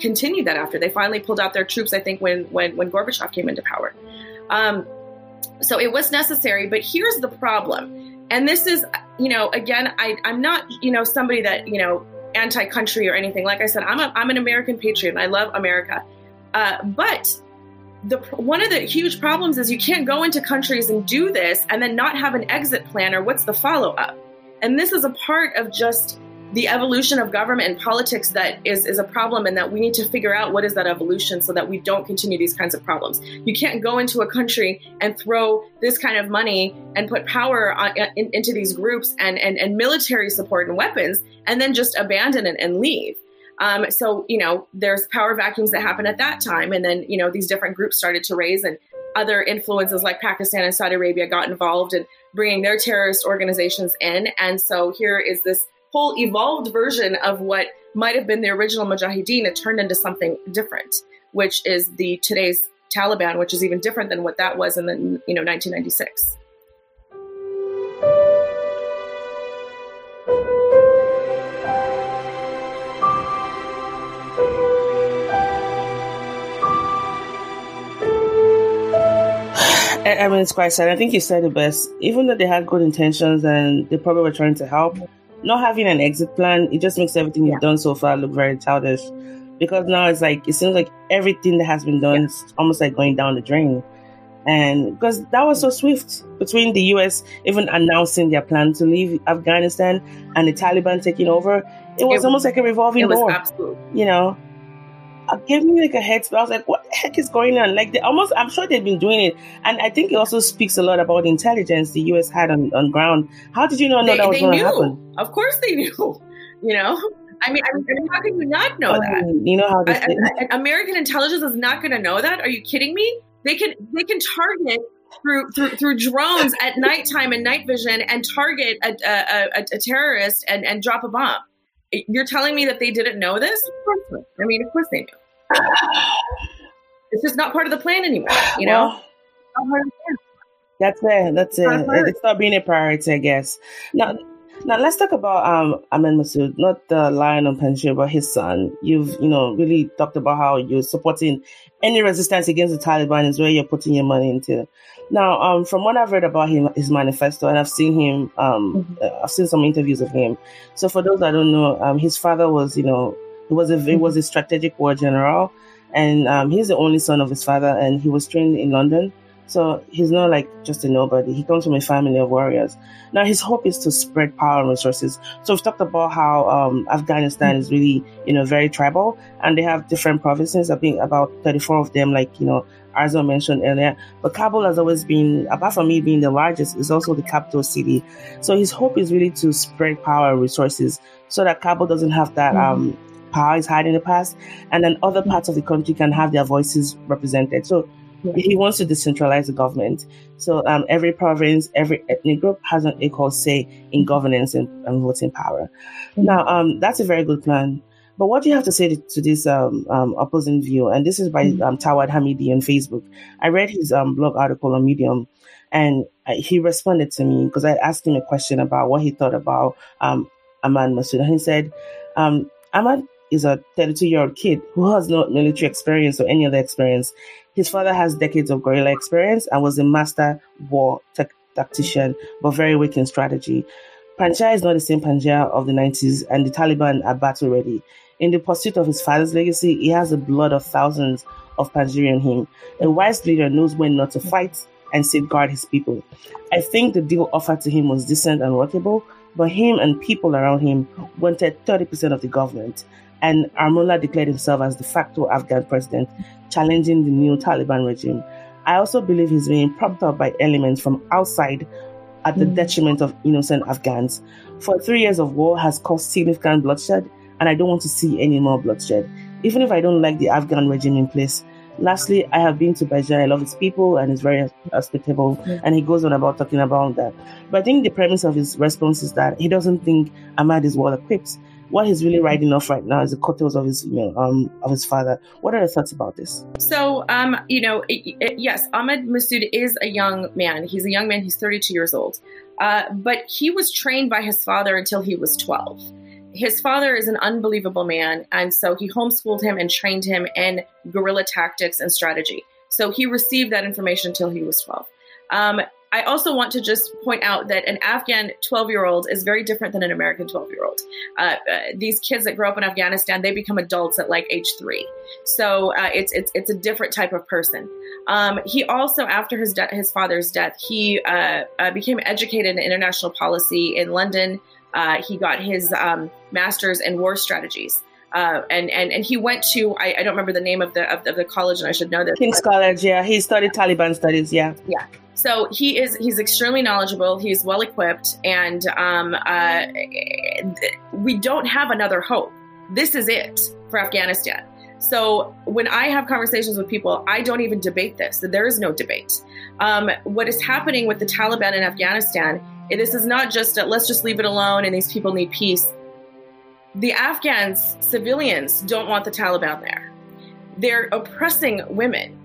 Speaker 2: continued that after they finally pulled out their troops. I think when when when Gorbachev came into power. Um, so it was necessary, but here's the problem, and this is you know again I I'm not you know somebody that you know anti-country or anything. Like I said, I'm a, I'm an American patriot and I love America, uh, but the one of the huge problems is you can't go into countries and do this and then not have an exit plan or what's the follow up. And this is a part of just the evolution of government and politics that is, is a problem and that we need to figure out what is that evolution so that we don't continue these kinds of problems. You can't go into a country and throw this kind of money and put power on, in, into these groups and, and, and military support and weapons and then just abandon it and leave. Um, so, you know, there's power vacuums that happen at that time. And then, you know, these different groups started to raise and other influences like Pakistan and Saudi Arabia got involved in bringing their terrorist organizations in. And so here is this whole evolved version of what might have been the original Mujahideen. It turned into something different, which is the today's Taliban, which is even different than what that was in the you know 1996.
Speaker 1: I mean, it's quite sad. I think you said it best. Even though they had good intentions and they probably were trying to help, not having an exit plan, it just makes everything yeah. you've done so far look very childish. Because now it's like, it seems like everything that has been done yeah. is almost like going down the drain. And because that was so swift between the US even announcing their plan to leave Afghanistan and the Taliban taking over, it was it, almost like a revolving door.
Speaker 2: Absolutely.
Speaker 1: You know, gave me like a head I was like, what the heck is going on? Like, they almost, I'm sure they've been doing it. And I think it also speaks a lot about the intelligence the US had on, on ground. How did you not know
Speaker 2: they,
Speaker 1: that was going to happen?
Speaker 2: Of course they knew, you know? I mean, I mean, how can you not know um, that?
Speaker 1: You know how I,
Speaker 2: I, American intelligence is not going to know that? Are you kidding me? They can they can target through through through drones at nighttime and night vision and target a, a, a, a terrorist and, and drop a bomb. You're telling me that they didn't know this? Of course. I mean, of course they knew it's just not part of the plan anymore. You know, well,
Speaker 1: that's it. That's it. It's not being a priority, I guess. Now, now let's talk about um Ahmed Massoud, not the lion on Panjshir, but his son. You've you know really talked about how you're supporting any resistance against the Taliban is where you're putting your money into. Now, um, from what I've read about him, his manifesto, and I've seen him, um, mm-hmm. Uh, I've seen some interviews of him. So for those that don't know, um, his father was, you know, he was a he was a strategic war general, and um, he's the only son of his father, and he was trained in London. So he's not like just a nobody. He comes from a family of warriors. Now his hope is to spread power and resources. So we've talked about how um, Afghanistan is really, you know, very tribal, and they have different provinces. I think about 34 of them, like you know, Arzo mentioned earlier. But Kabul has always been, apart from me being the largest, is also the capital city. So his hope is really to spread power and resources so that Kabul doesn't have that mm-hmm. um, power is had in the past, and then other parts of the country can have their voices represented. So he wants to decentralize the government. So um, every province, every ethnic group has an equal say in governance and, and voting power. Mm-hmm. Now, um, that's a very good plan. But what do you have to say to, to this um, um, opposing view? And this is by mm-hmm. um, Tawab Hamidi on Facebook. I read his um, blog article on Medium, and uh, he responded to me because I asked him a question about what he thought about um, Ahmad Massoud. And he said, um, Ahmad is a 32 year old kid who has no military experience or any other experience. His father has decades of guerrilla experience and was a master war tactician, but very weak in strategy. Panjshir is not the same Panjshir of the 90s, and the Taliban are battle ready. In the pursuit of his father's legacy, he has the blood of thousands of Panjshiri in him. A wise leader knows when not to fight and safeguard his people. I think the deal offered to him was decent and workable, but him and people around him wanted 30% of the government and Amrullah declared himself as de facto Afghan president, challenging the new Taliban regime. I also believe he's being propped up by elements from outside at the mm. detriment of innocent Afghans. For three years of war has caused significant bloodshed, and I don't want to see any more bloodshed, even if I don't like the Afghan regime in place. Lastly, I have been to Beijing. I love its people and it's very hospitable. Mm. And he goes on about talking about that. But I think the premise of his response is that he doesn't think Ahmad is well equipped what he's really riding off right now is the coattails of his, you know, um, of his father. What are your thoughts about this?
Speaker 2: So, um, you know, it, it, yes, Ahmed Massoud is a young man. He's a young man. He's 32 years old, uh, but he was trained by his father until he was 12. His father is an unbelievable man, and so he homeschooled him and trained him in guerrilla tactics and strategy. So he received that information until he was 12. Um, I also want to just point out that an Afghan 12 year old is very different than an American 12 year old. Uh, uh, these kids that grow up in Afghanistan, they become adults at like age three. So uh, it's, it's, it's a different type of person. Um, he also, after his, de- his father's death, he uh, uh, became educated in international policy in London. Uh, he got his um, master's in war strategies. Uh, and, and and he went to I, I, don't remember the name of the of, of the college and I should know this.
Speaker 1: King's College, yeah. He studied Taliban studies, yeah.
Speaker 2: Yeah. So he is he's extremely knowledgeable. He's well equipped, and um, uh, we don't have another hope. This is it for Afghanistan. So when I have conversations with people, I don't even debate this. There is no debate. Um, what is happening with the Taliban in Afghanistan? This is not just a, let's just leave it alone and these people need peace. The Afghans, civilians, don't want the Taliban there. They're oppressing women.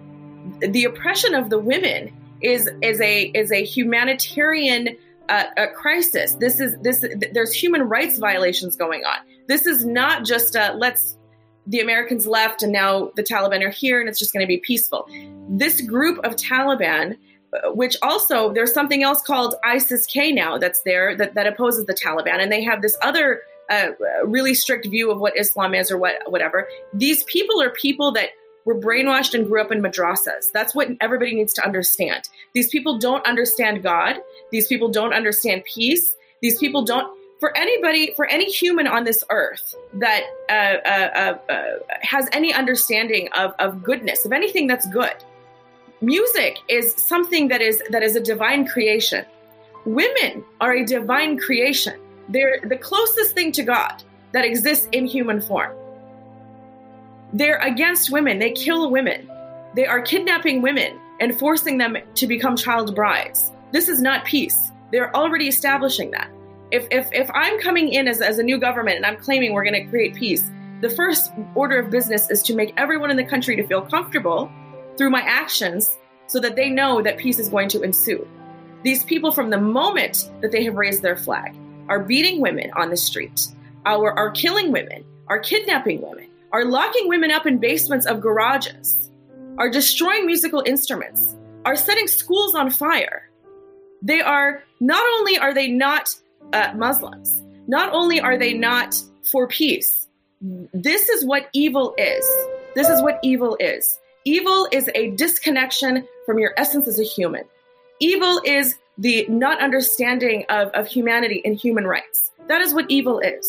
Speaker 2: The oppression of the women is is a is a humanitarian uh, a crisis. This is this. There's human rights violations going on. This is not just a, let's the Americans left and now the Taliban are here and it's just going to be peaceful. This group of Taliban, which also there's something else called ISIS K now that's there that, that opposes the Taliban, and they have this other uh, really strict view of what Islam is or what whatever. These people are people that were brainwashed and grew up in madrasas. That's what everybody needs to understand. These people don't understand God. These people don't understand peace. These people don't for anybody, for any human on this earth that uh, uh, uh, uh, has any understanding of, of goodness, of anything that's good, music is something that is that is a divine creation. Women are a divine creation. They're the closest thing to God that exists in human form. They're against women. They kill women. They are kidnapping women and forcing them to become child brides. This is not peace. They're already establishing that if if if I'm coming in as, as a new government and I'm claiming we're going to create peace, the first order of business is to make everyone in the country to feel comfortable through my actions so that they know that peace is going to ensue. These people, from the moment that they have raised their flag, are beating women on the street, are, are killing women, are kidnapping women, are locking women up in basements of garages, are destroying musical instruments, are setting schools on fire. They are not only are they not uh, Muslims. Not only are they not for peace, this is what evil is. This is what evil is. Evil is a disconnection from your essence as a human. Evil is the not understanding of, of humanity and human rights. That is what evil is.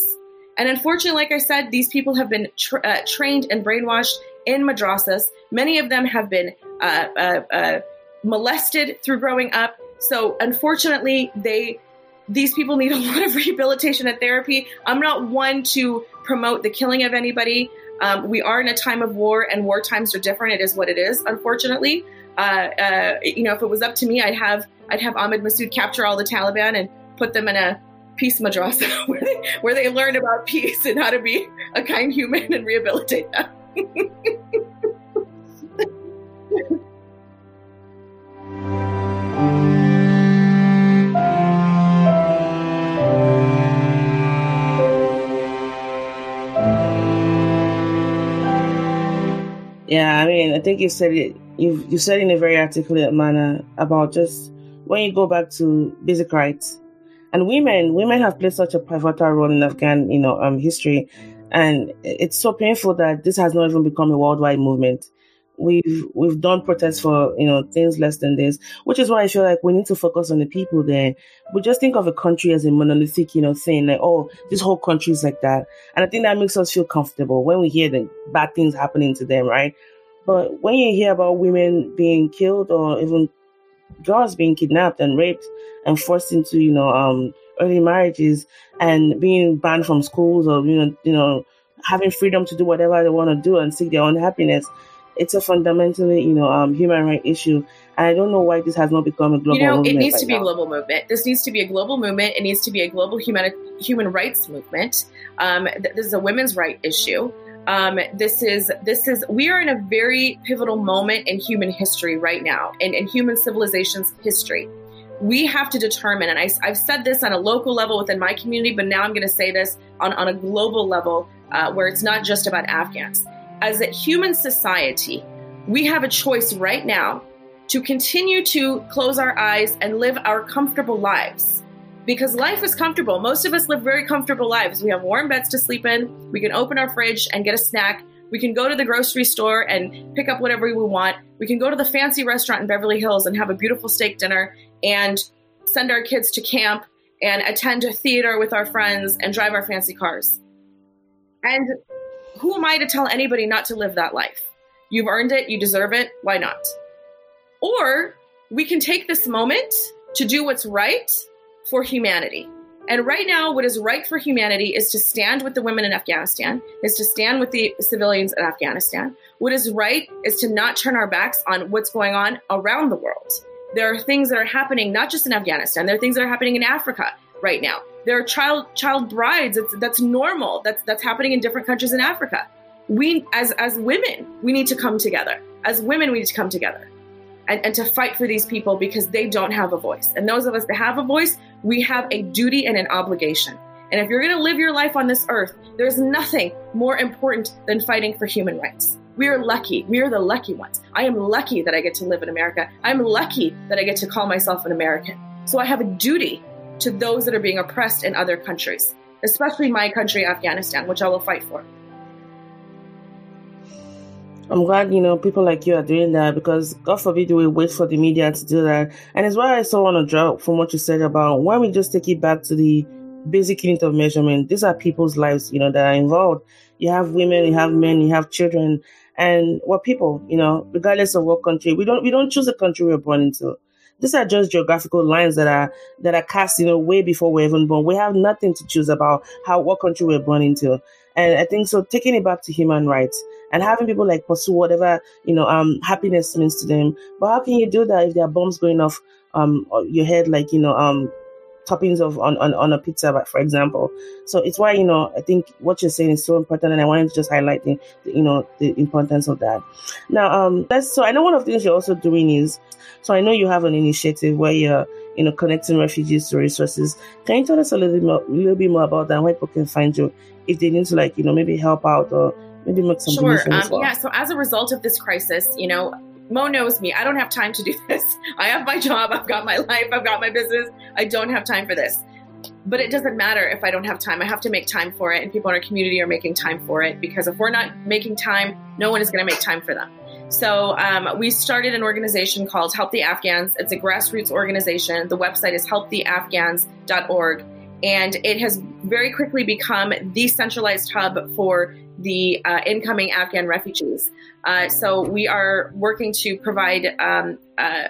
Speaker 2: And unfortunately, like I said, these people have been tra- uh, trained and brainwashed in madrasas. Many of them have been uh, uh, uh molested through growing up. So unfortunately, they these people need a lot of rehabilitation and therapy. I'm not one to promote the killing of anybody. Um, we are in a time of war, and war times are different. It is what it is, unfortunately. Uh, uh, you know, if it was up to me, I'd have I'd have Ahmed Massoud capture all the Taliban and put them in a peace madrasa where they, where they learn about peace and how to be a kind human and rehabilitate them.
Speaker 1: Yeah, I mean, I think you said it. You you said in a very articulate manner about just when you go back to basic rights, and women women have played such a pivotal role in Afghan you know um history, and it's so painful that this has not even become a worldwide movement. We've we've done protests for you know things less than this, which is why I feel like we need to focus on the people there. We just think of a country as a monolithic you know thing, like oh this whole country is like that, and I think that makes us feel comfortable when we hear the bad things happening to them, right? But when you hear about women being killed or even girls being kidnapped and raped and forced into, you know, um, early marriages and being banned from schools or, you know, you know, having freedom to do whatever they want to do and seek their own happiness, it's a fundamentally, you know, um, human right issue. And I don't know why this has not become a global.
Speaker 2: You know,
Speaker 1: it
Speaker 2: needs
Speaker 1: right
Speaker 2: to be
Speaker 1: now.
Speaker 2: a global movement. This needs to be a global movement. It needs to be a global human human rights movement. Um, th- this is a women's right issue. Um, this is this is we are in a very pivotal moment in human history right now, in, in human civilization's history. We have to determine, and I, have said this on a local level within my community, but now I'm going to say this on, on a global level uh, where it's not just about Afghans. As a human society, we have a choice right now to continue to close our eyes and live our comfortable lives because life is comfortable. Most of us live very comfortable lives. We have warm beds to sleep in. We can open our fridge and get a snack. We can go to the grocery store and pick up whatever we want. We can go to the fancy restaurant in Beverly Hills and have a beautiful steak dinner and send our kids to camp and attend a theater with our friends and drive our fancy cars. And who am I to tell anybody not to live that life? You've earned it, you deserve it, why not? Or we can take this moment to do what's right for humanity. And right now, what is right for humanity is to stand with the women in Afghanistan, is to stand with the civilians in Afghanistan. What is right is to not turn our backs on what's going on around the world. There are things that are happening not just in Afghanistan, there are things that are happening in Africa right now. There are child child brides. It's, that's normal. That's that's happening in different countries in Africa. We as as women, we need to come together. As women, we need to come together and, and to fight for these people because they don't have a voice. And those of us that have a voice, we have a duty and an obligation. And if you're going to live your life on this earth, there's nothing more important than fighting for human rights. We are lucky. We are the lucky ones. I am lucky that I get to live in America. I'm lucky that I get to call myself an American. So I have a duty to those that are being oppressed in other countries, especially my country, Afghanistan, which I will fight for.
Speaker 1: I'm glad, you know, people like you are doing that because God forbid we wait for the media to do that. And it's why I still want to draw from what you said about why we just take it back to the basic unit of measurement. These are people's lives, you know, that are involved. You have women, you have men, you have children, and we're people, you know, regardless of what country. We don't we don't choose the country we're born into. These are just geographical lines that are that are cast, you know, way before we're even born. We have nothing to choose about how what country we're born into. And I think so taking it back to human rights and having people like pursue whatever, you know, um happiness means to them. But how can you do that if there are bombs going off um your head like, you know, um toppings of on, on, on a pizza, but for example. So it's why, you know, I think what you're saying is so important and I wanted to just highlight the, the you know, the importance of that. Now, um, that's, so I know one of the things you're also doing is, so I know you have an initiative where you're, you know, connecting refugees to resources. Can you tell us a little bit more, little bit more about that? Where people can find you if they need to like, you know, maybe help out or maybe make some
Speaker 2: sure. Um, well. Yeah. So as a result of this crisis, you know, Mo knows me. I don't have time to do this. I have my job, I've got my life, I've got my business. I don't have time for this. But it doesn't matter if I don't have time. I have to make time for it, and people in our community are making time for it because if we're not making time, no one is going to make time for them. So um, we started an organization called Help the Afghans. It's a grassroots organization. The website is helptheafghans.org. And it has very quickly become the centralized hub for the uh, incoming Afghan refugees. Uh, so we are working to provide um, uh,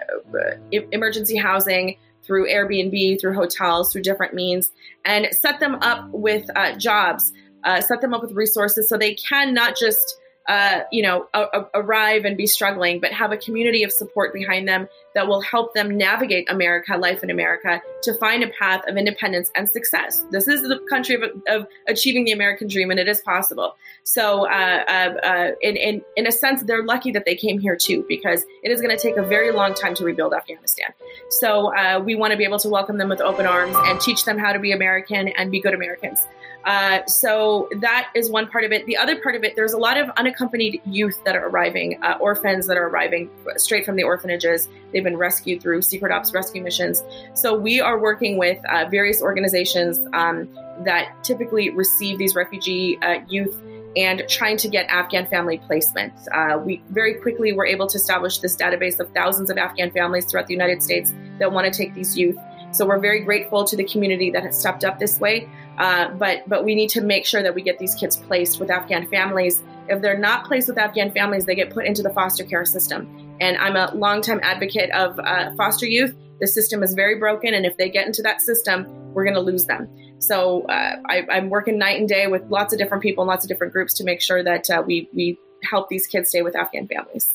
Speaker 2: emergency housing through Airbnb, through hotels, through different means, and set them up with uh, jobs, uh, set them up with resources so they can not just uh, you know, a, a arrive and be struggling, but have a community of support behind them that will help them navigate America, life in America, to find a path of independence and success. This is the country of, of achieving the American dream, and it is possible. So, uh, uh, uh in, in, in a sense, they're lucky that they came here too, because it is going to take a very long time to rebuild Afghanistan. So, uh, we want to be able to welcome them with open arms and teach them how to be American and be good Americans. Uh, so that is one part of it. The other part of it, there's a lot of unaccompanied youth that are arriving, uh, orphans that are arriving straight from the orphanages. They've been rescued through secret ops rescue missions. So we are working with uh, various organizations um, that typically receive these refugee uh, youth and trying to get Afghan family placement. Uh, we very quickly were able to establish this database of thousands of Afghan families throughout the United States that want to take these youth. So we're very grateful to the community that has stepped up this way. Uh, but but we need to make sure that we get these kids placed with Afghan families. If they're not placed with Afghan families, they get put into the foster care system. And I'm a longtime advocate of uh, foster youth. The system is very broken, and if they get into that system, we're going to lose them. So uh, I, am working night and day with lots of different people and lots of different groups to make sure that uh, we we help these kids stay with Afghan families.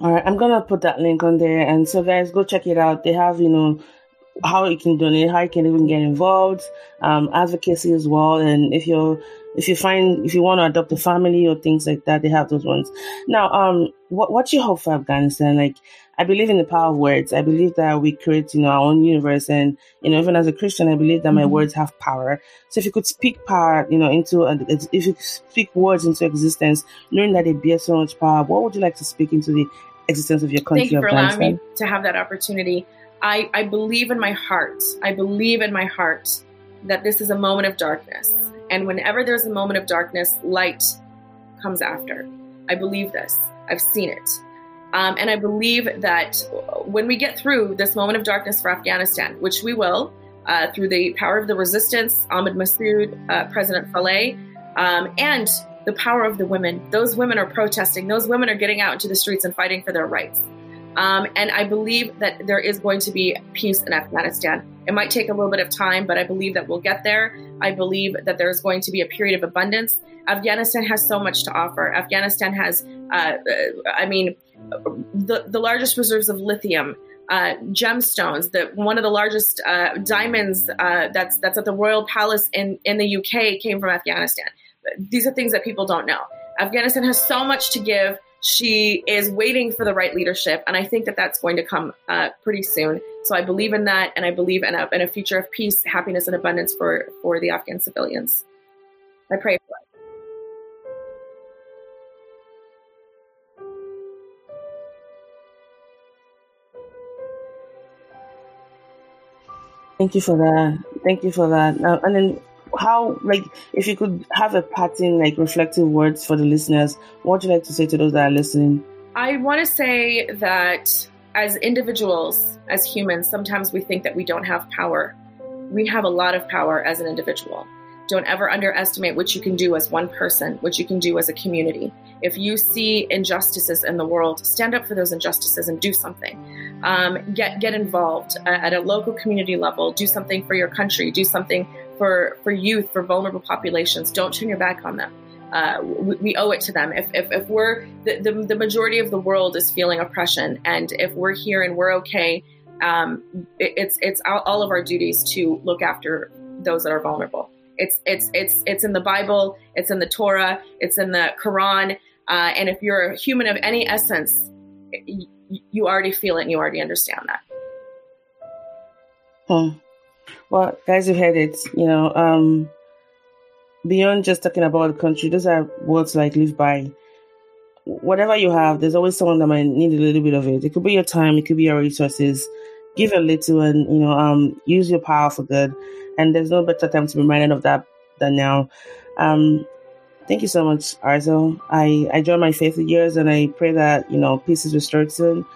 Speaker 1: All right, I'm gonna put that link on there, and so guys, go check it out. They have you know how you can donate, how you can even get involved, um, advocacy as well. And if you're, if you find, if you want to adopt a family or things like that, they have those ones. Now, um, what, what's your hope for Afghanistan? Like, I believe in the power of words. I believe that we create, you know, our own universe. And, you know, even as a Christian, I believe that my mm-hmm. words have power. So if you could speak power, you know, into, if you speak words into existence, knowing that they bear so much power, what would you like to speak into the existence of your country?
Speaker 2: Thank you for allowing me to have that opportunity. I, I believe in my heart, I believe in my heart that this is a moment of darkness. And whenever there's a moment of darkness, light comes after. I believe this. I've seen it. Um, and I believe that when we get through this moment of darkness for Afghanistan, which we will, uh, through the power of the resistance, Ahmed Massoud, uh, President Saleh, um, and the power of the women. Those women are protesting. Those women are getting out into the streets and fighting for their rights. Um, and I believe that there is going to be peace in Afghanistan. It might take a little bit of time, but I believe that we'll get there. I believe that there's going to be a period of abundance. Afghanistan has so much to offer. Afghanistan has, uh, uh I mean, the, the largest reserves of lithium, uh, gemstones, the, one of the largest uh, diamonds uh, that's, that's at the Royal Palace in, in the UK came from Afghanistan. These are things that people don't know. Afghanistan has so much to give she is waiting for the right leadership, and I think that that's going to come uh, pretty soon. So I believe in that, and I believe in a, in a future of peace, happiness, and abundance for for the Afghan civilians. I pray for it.
Speaker 1: Thank you for that. Thank you for that. Uh, and then how like if you could have a pattern like reflective words for the listeners what would you like to say to those that are listening?
Speaker 2: I want to say that as individuals as humans sometimes we think that we don't have power. We have a lot of power as an individual. Don't ever underestimate what you can do as one person what you can do as a community. If you see injustices in the world stand up for those injustices and do something. Um, get get involved at a local community level do something for your country do something for, for youth, for vulnerable populations. Don't turn your back on them. Uh, we, we, owe it to them. If, if, if we're the, the, the, majority of the world is feeling oppression, and if we're here and we're okay, um, it, it's it's all, of our duties to look after those that are vulnerable. It's it's it's it's in the Bible, it's in the Torah, it's in the Quran, uh, and if you're a human of any essence, you, you already feel it and you already understand that.
Speaker 1: Hmm. Well, guys, you heard it. You know, um, beyond just talking about the country, those are words like live by. Whatever you have, there's always someone that might need a little bit of it. It could be your time, it could be your resources. Give a little, and you know, um, use your power for good. And there's no better time to be reminded of that than now. Um, thank you so much, Arzo. I I joined my faith with yours, and I pray that you know peace is restored soon.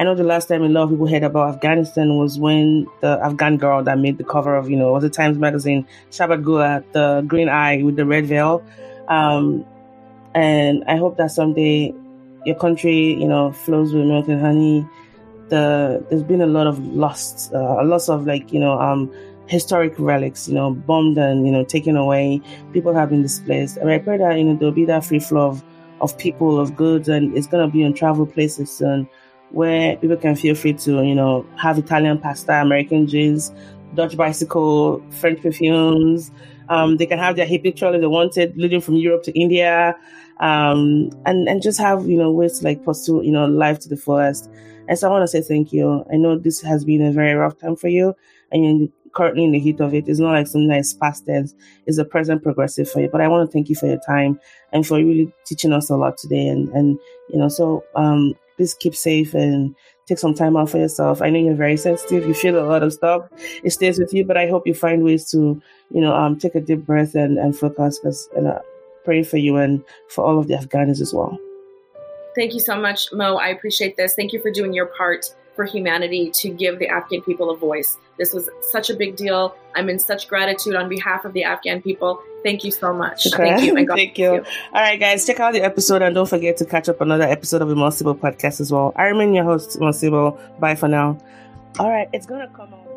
Speaker 1: I know the last time a lot of people heard about Afghanistan was when the Afghan girl that made the cover of, you know, was the Times Magazine, Sharbat Gula, the green eye with the red veil. Um, and I hope that someday your country, you know, flows with milk and honey. The there's been a lot of lost, uh, a loss of like, you know, um, historic relics, you know, bombed and you know taken away. People have been displaced. And I pray that you know there'll be that free flow of, of people, of goods, and it's gonna be on travel places soon where people can feel free to, you know, have Italian pasta, American jeans, Dutch bicycle, French perfumes. Um, they can have their hippie trolley they wanted, leading from Europe to India, um, and and just have you know ways to like pursue you know life to the fullest. And so I want to say thank you. I know this has been a very rough time for you, and you're currently in the heat of it. It's not like something that's past tense; it's a present progressive for you. But I want to thank you for your time and for really teaching us a lot today. And and you know, so um, please keep safe and take some time out for yourself. I know you're very sensitive. You feel a lot of stuff. It stays with you, but I hope you find ways to, you know, um, take a deep breath and, and focus because and uh, praying for you and for all of the Afghans as well.
Speaker 2: Thank you so much, Mo. I appreciate this. Thank you for doing your part for humanity to give the Afghan people a voice. This was such a big deal. I'm in such gratitude on behalf of the Afghan people. Thank you so much. Okay. Thank you.
Speaker 1: Thank you. you. All right, guys, check out the episode and don't forget to catch up another episode of the podcast as well. I remain your host, Impossible. Bye for now. All right, it's going to come out.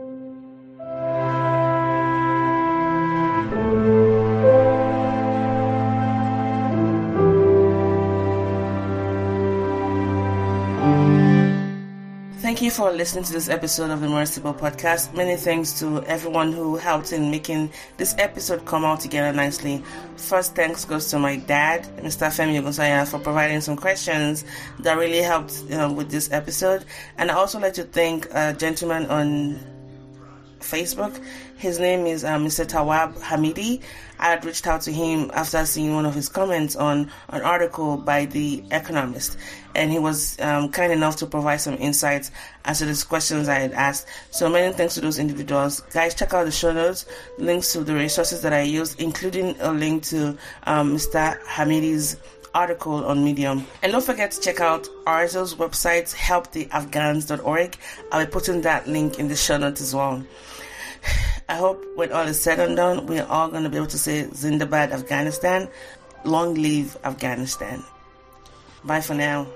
Speaker 1: Thank you for listening to this episode of the More Sibyl Podcast. Many thanks to everyone who helped in making this episode come out together nicely. First, thanks goes to my dad, Mr. Femi Ogunsanya, for providing some questions that really helped with this episode. And I also like to thank a gentleman on Facebook. His name is uh, Mr. Tawab Hamidi. I had reached out to him after seeing one of his comments on an article by The Economist, and he was um, kind enough to provide some insights as to the questions I had asked. So many thanks to those individuals. Guys, check out the show notes, links to the resources that I used, including a link to um, Mr. Hamidi's article on Medium. And don't forget to check out Arzo's website, helptheafghans.org. I'll be putting that link in the show notes as well. I hope when all is said and done, we're all going to be able to say Zindabad Afghanistan. Long live Afghanistan. Bye for now.